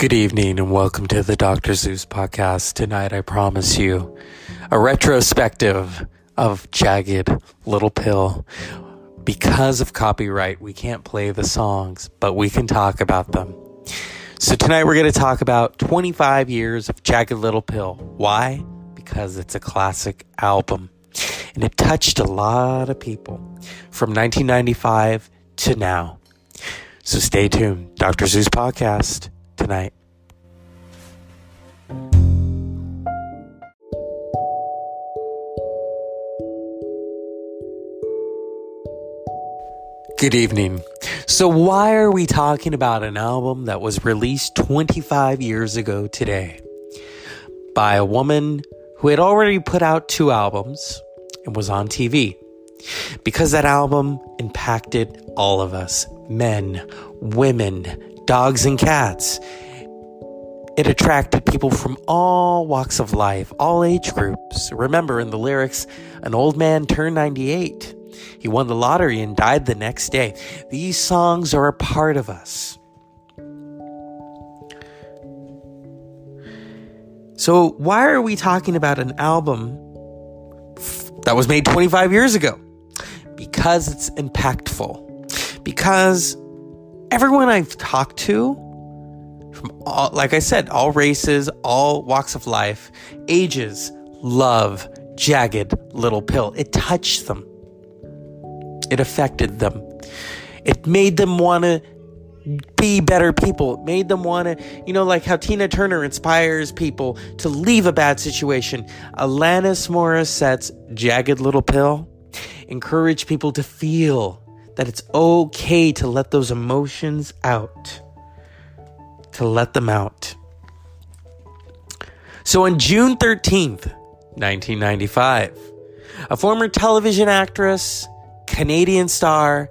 Good evening and welcome to the Dr. Zeus podcast. Tonight, I promise you a retrospective of Jagged Little Pill. Because of copyright, we can't play the songs, but we can talk about them. So, tonight we're going to talk about 25 years of Jagged Little Pill. Why? Because it's a classic album and it touched a lot of people from 1995 to now. So, stay tuned. Dr. Zeus podcast tonight. Good evening. So, why are we talking about an album that was released 25 years ago today by a woman who had already put out two albums and was on TV? Because that album impacted all of us men, women, dogs, and cats. It attracted people from all walks of life, all age groups. Remember in the lyrics, an old man turned 98. He won the lottery and died the next day. These songs are a part of us. So, why are we talking about an album that was made 25 years ago? Because it's impactful. Because everyone I've talked to, from all, like I said, all races, all walks of life, ages, love Jagged Little Pill. It touched them. It affected them. It made them want to be better people. It made them want to, you know, like how Tina Turner inspires people to leave a bad situation. Alanis Morissette's Jagged Little Pill encouraged people to feel that it's okay to let those emotions out, to let them out. So on June 13th, 1995, a former television actress Canadian star,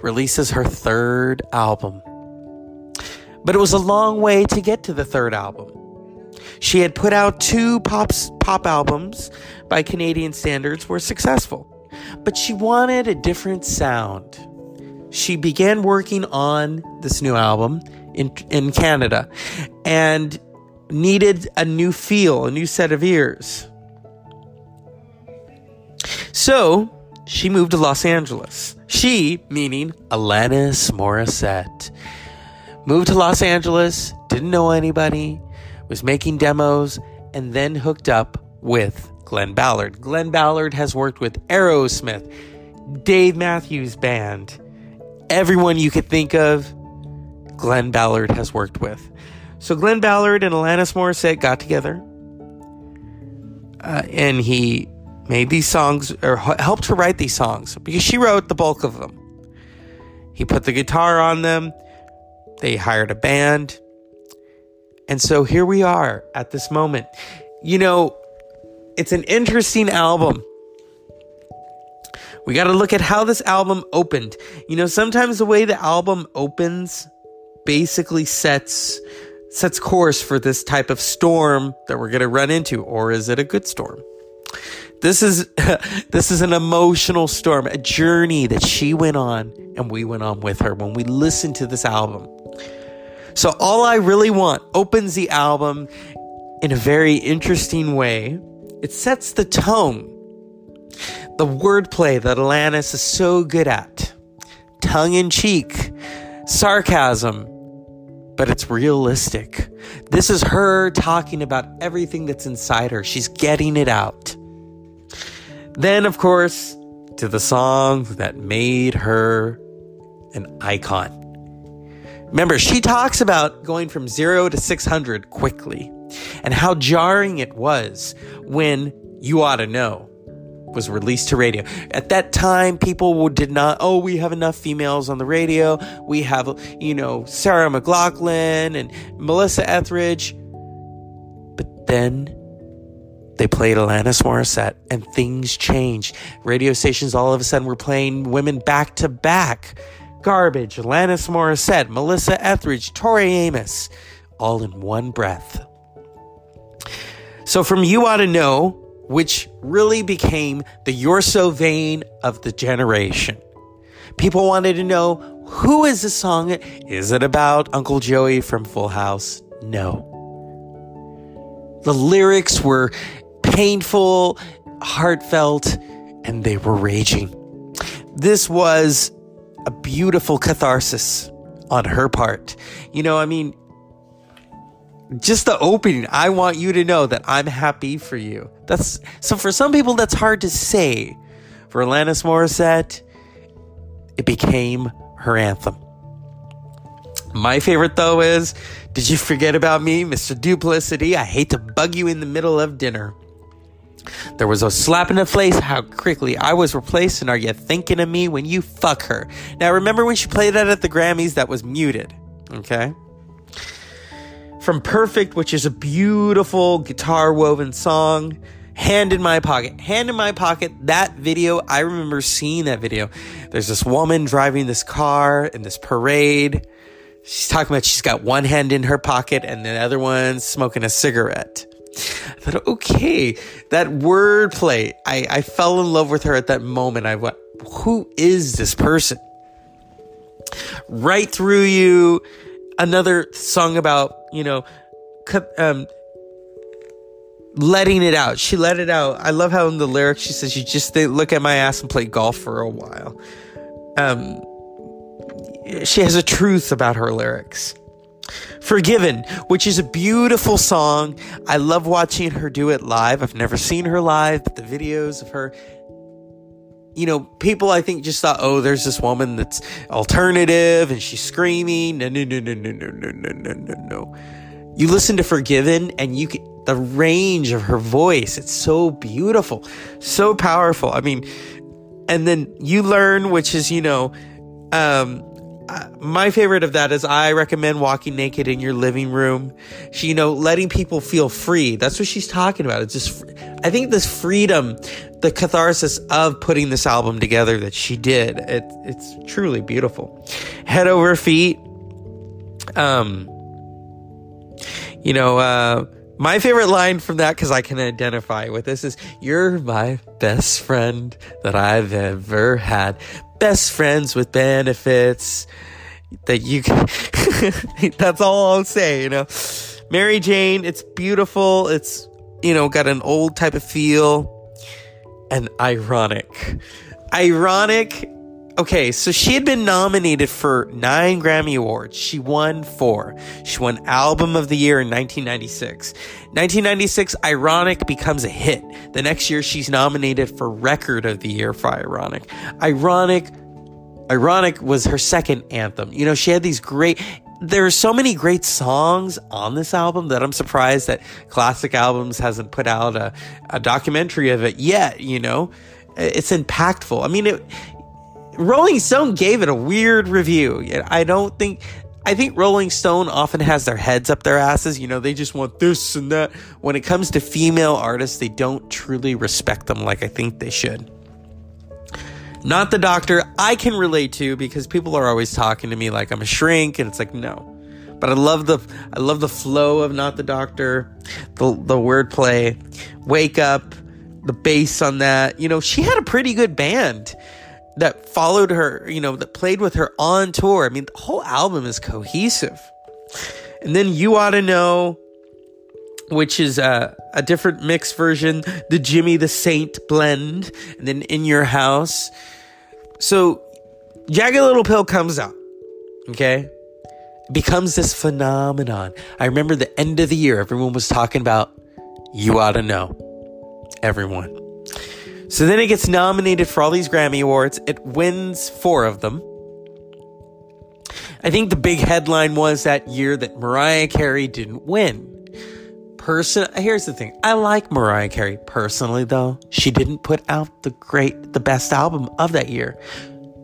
releases her third album. But it was a long way to get to the third album. She had put out two pops, pop albums by Canadian standards were successful, but she wanted a different sound. She began working on this new album in, in Canada and needed a new feel, a new set of ears. So she moved to Los Angeles. She, meaning Alanis Morissette, moved to Los Angeles, didn't know anybody, was making demos, and then hooked up with Glen Ballard. Glen Ballard has worked with Aerosmith, Dave Matthews Band, everyone you could think of, Glen Ballard has worked with. So Glen Ballard and Alanis Morissette got together, uh, and he made these songs or helped her write these songs because she wrote the bulk of them. He put the guitar on them. They hired a band. And so here we are at this moment. You know, it's an interesting album. We got to look at how this album opened. You know, sometimes the way the album opens basically sets sets course for this type of storm that we're going to run into or is it a good storm? This is this is an emotional storm, a journey that she went on and we went on with her when we listened to this album. So all I really want opens the album in a very interesting way. It sets the tone. The wordplay that Alanis is so good at. Tongue in cheek, sarcasm, but it's realistic. This is her talking about everything that's inside her. She's getting it out. Then, of course, to the song that made her an icon. Remember, she talks about going from zero to 600 quickly and how jarring it was when You Ought to Know was released to radio. At that time, people did not, oh, we have enough females on the radio. We have, you know, Sarah McLachlan and Melissa Etheridge. But then they played Alanis Morissette and things changed. Radio stations all of a sudden were playing women back to back. Garbage, Alanis Morissette, Melissa Etheridge, Tori Amos, all in one breath. So from You Ought to Know, which really became the You're So Vain of the generation. People wanted to know who is this song? Is it about Uncle Joey from Full House? No. The lyrics were painful, heartfelt, and they were raging. This was a beautiful catharsis on her part. You know, I mean, just the opening, I want you to know that I'm happy for you. That's so for some people that's hard to say. For Alanis Morissette, it became her anthem. My favorite though is Did you forget about me, Mr. Duplicity? I hate to bug you in the middle of dinner. There was a slap in the face how quickly I was replaced, and are you thinking of me when you fuck her? Now, remember when she played that at the Grammys? That was muted. Okay? From Perfect, which is a beautiful guitar woven song, Hand in My Pocket. Hand in My Pocket, that video, I remember seeing that video. There's this woman driving this car in this parade. She's talking about she's got one hand in her pocket and the other one smoking a cigarette. I thought, okay, that wordplay. I, I fell in love with her at that moment. I went, who is this person? Right through you, another song about, you know, um, letting it out. She let it out. I love how in the lyrics she says, "You just look at my ass and play golf for a while." Um, she has a truth about her lyrics. Forgiven, which is a beautiful song. I love watching her do it live. I've never seen her live, but the videos of her you know, people I think just thought, oh, there's this woman that's alternative and she's screaming. No, no, no, no, no, no, no, no, no, no. You listen to Forgiven and you get the range of her voice. It's so beautiful, so powerful. I mean, and then you learn, which is, you know, um, my favorite of that is I recommend walking naked in your living room. She, you know, letting people feel free. That's what she's talking about. It's just, I think this freedom, the catharsis of putting this album together that she did, it, it's truly beautiful. Head over feet. Um, you know, uh, my favorite line from that, because I can identify with this, is You're my best friend that I've ever had best friends with benefits that you can that's all I'll say, you know. Mary Jane, it's beautiful. It's you know, got an old type of feel and ironic. Ironic. Okay, so she had been nominated for nine Grammy Awards. She won four. She won Album of the Year in 1996. 1996, Ironic becomes a hit. The next year, she's nominated for Record of the Year for Ironic. Ironic Ironic was her second anthem. You know, she had these great, there are so many great songs on this album that I'm surprised that Classic Albums hasn't put out a, a documentary of it yet, you know? It's impactful. I mean, it, Rolling Stone gave it a weird review. I don't think, I think Rolling Stone often has their heads up their asses. You know, they just want this and that. When it comes to female artists, they don't truly respect them like I think they should. Not the doctor I can relate to because people are always talking to me like I'm a shrink and it's like no. But I love the I love the flow of not the doctor, the the wordplay, wake up, the bass on that. You know, she had a pretty good band that followed her, you know, that played with her on tour. I mean, the whole album is cohesive. And then you ought to know which is a, a different mix version, the Jimmy the Saint blend, and then In Your House. So, Jagged Little Pill comes out, okay? Becomes this phenomenon. I remember the end of the year, everyone was talking about You Ought to Know. Everyone. So then it gets nominated for all these Grammy Awards. It wins four of them. I think the big headline was that year that Mariah Carey didn't win. Person here's the thing. I like mariah carey personally though. She didn't put out the great the best album of that year.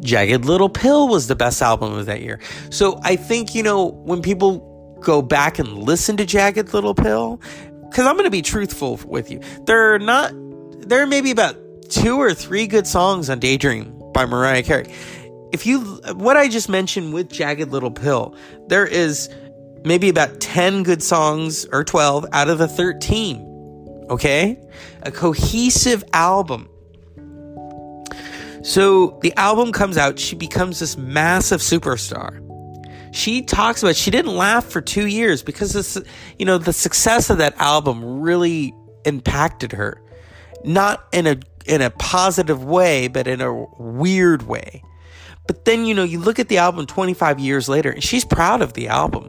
Jagged little pill was the best album of that year. So i think you know when people go back and listen to jagged little pill because i'm going to be truthful with you. They're not there are maybe about two or three good songs on daydream by mariah carey if you what i just mentioned with jagged little pill there is maybe about 10 good songs or 12 out of the 13. Okay? A cohesive album. So the album comes out, she becomes this massive superstar. She talks about she didn't laugh for two years because this, you know, the success of that album really impacted her, not in a in a positive way, but in a weird way. But then, you know, you look at the album 25 years later, and she's proud of the album.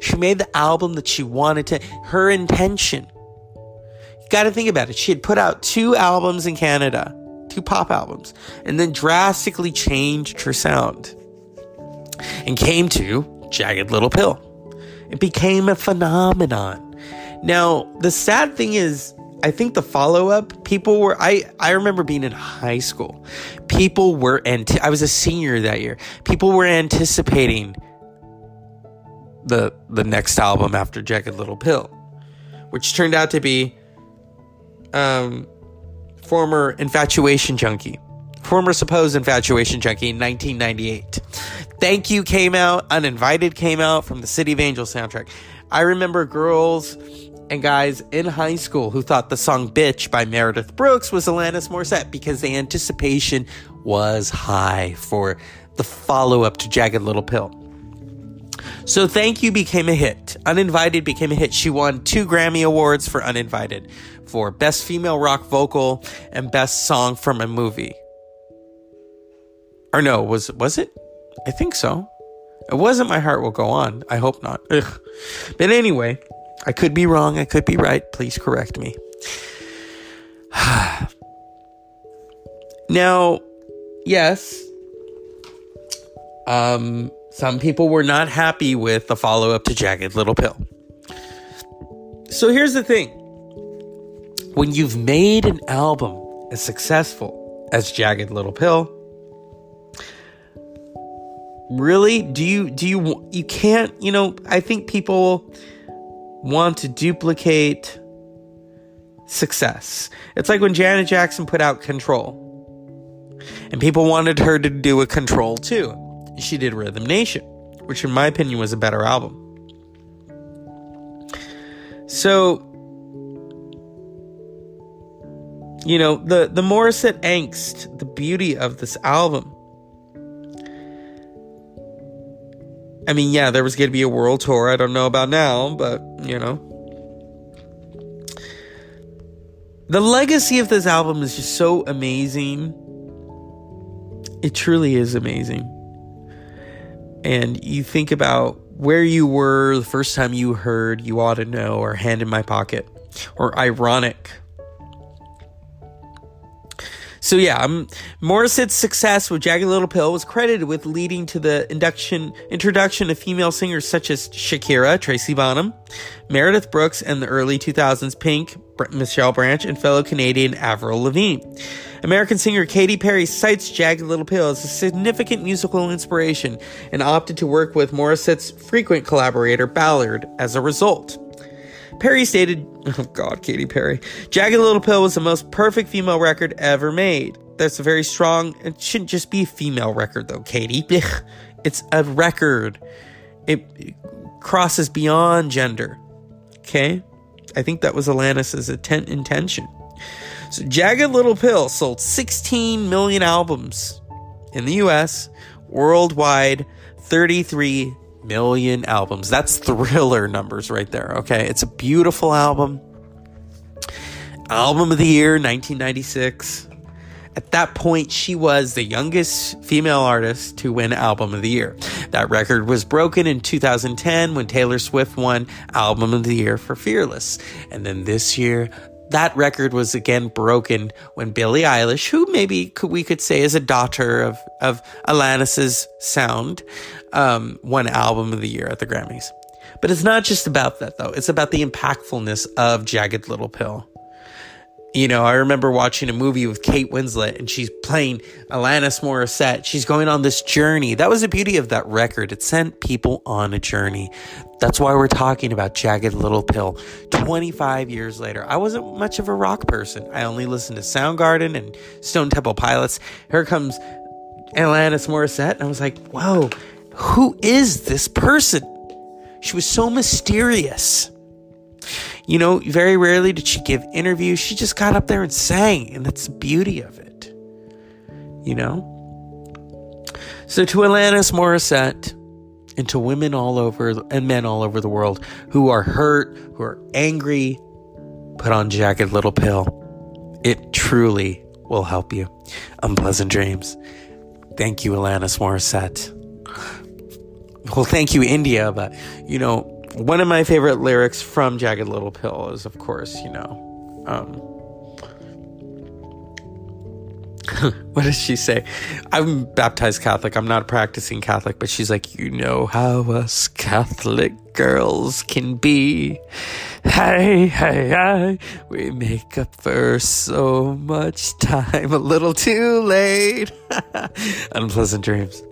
She made the album that she wanted to, her intention. You got to think about it. She had put out two albums in Canada, two pop albums, and then drastically changed her sound and came to Jagged Little Pill. It became a phenomenon. Now, the sad thing is, I think the follow up people were I I remember being in high school. People were and I was a senior that year. People were anticipating the the next album after Jagged Little Pill, which turned out to be um former infatuation junkie. Former supposed infatuation junkie in 1998. Thank You came out, Uninvited came out from the City of Angels soundtrack. I remember girls and guys in high school who thought the song Bitch by Meredith Brooks was Alanis Morissette because the anticipation was high for the follow up to Jagged Little Pill. So Thank You became a hit. Uninvited became a hit. She won two Grammy Awards for Uninvited for Best Female Rock Vocal and Best Song from a Movie. Or no, was was it? I think so. It wasn't My Heart Will Go On. I hope not. Ugh. But anyway, I could be wrong. I could be right. Please correct me. now, yes, um, some people were not happy with the follow up to Jagged Little Pill. So here's the thing when you've made an album as successful as Jagged Little Pill, really do you do you you can't you know i think people want to duplicate success. It's like when Janet Jackson put out Control. And people wanted her to do a Control too. She did Rhythm Nation, which in my opinion was a better album. So you know, the the Morissette angst, the beauty of this album I mean, yeah, there was going to be a world tour. I don't know about now, but, you know. The legacy of this album is just so amazing. It truly is amazing. And you think about where you were the first time you heard You Ought to Know or Hand in My Pocket or Ironic so yeah, um, success with Jagged Little Pill was credited with leading to the induction introduction of female singers such as Shakira, Tracy Bonham, Meredith Brooks, and the early 2000s Pink, Michelle Branch, and fellow Canadian Avril Lavigne. American singer Katy Perry cites Jagged Little Pill as a significant musical inspiration and opted to work with Morissette's frequent collaborator Ballard as a result. Perry stated, Oh God, Katy Perry. Jagged Little Pill was the most perfect female record ever made. That's a very strong, it shouldn't just be a female record though, Katy. It's a record. It crosses beyond gender. Okay? I think that was Alanis's intent, intention. So Jagged Little Pill sold 16 million albums in the US, worldwide 33 million albums. That's thriller numbers right there, okay? It's a beautiful album. Album of the year, 1996. At that point, she was the youngest female artist to win Album of the Year. That record was broken in 2010 when Taylor Swift won Album of the Year for Fearless. And then this year, that record was again broken when Billie Eilish, who maybe we could say is a daughter of, of Alanis's sound, um, won Album of the Year at the Grammys. But it's not just about that, though. It's about the impactfulness of Jagged Little Pill. You know, I remember watching a movie with Kate Winslet and she's playing Alanis Morissette. She's going on this journey. That was the beauty of that record. It sent people on a journey. That's why we're talking about Jagged Little Pill 25 years later. I wasn't much of a rock person. I only listened to Soundgarden and Stone Temple Pilots. Here comes Alanis Morissette. And I was like, whoa, who is this person? She was so mysterious. You know, very rarely did she give interviews. She just got up there and sang, and that's the beauty of it. you know? So to Alanis Morissette and to women all over and men all over the world who are hurt, who are angry, put on Jagged Little Pill. It truly will help you. Unpleasant dreams. Thank you, Alanis Morissette. Well, thank you, India, but you know, one of my favorite lyrics from Jagged Little Pill is, of course, you know, um, what does she say? I'm baptized Catholic. I'm not a practicing Catholic, but she's like, you know how us Catholic girls can be. Hey, hey, hey, we make up for so much time a little too late. Unpleasant dreams.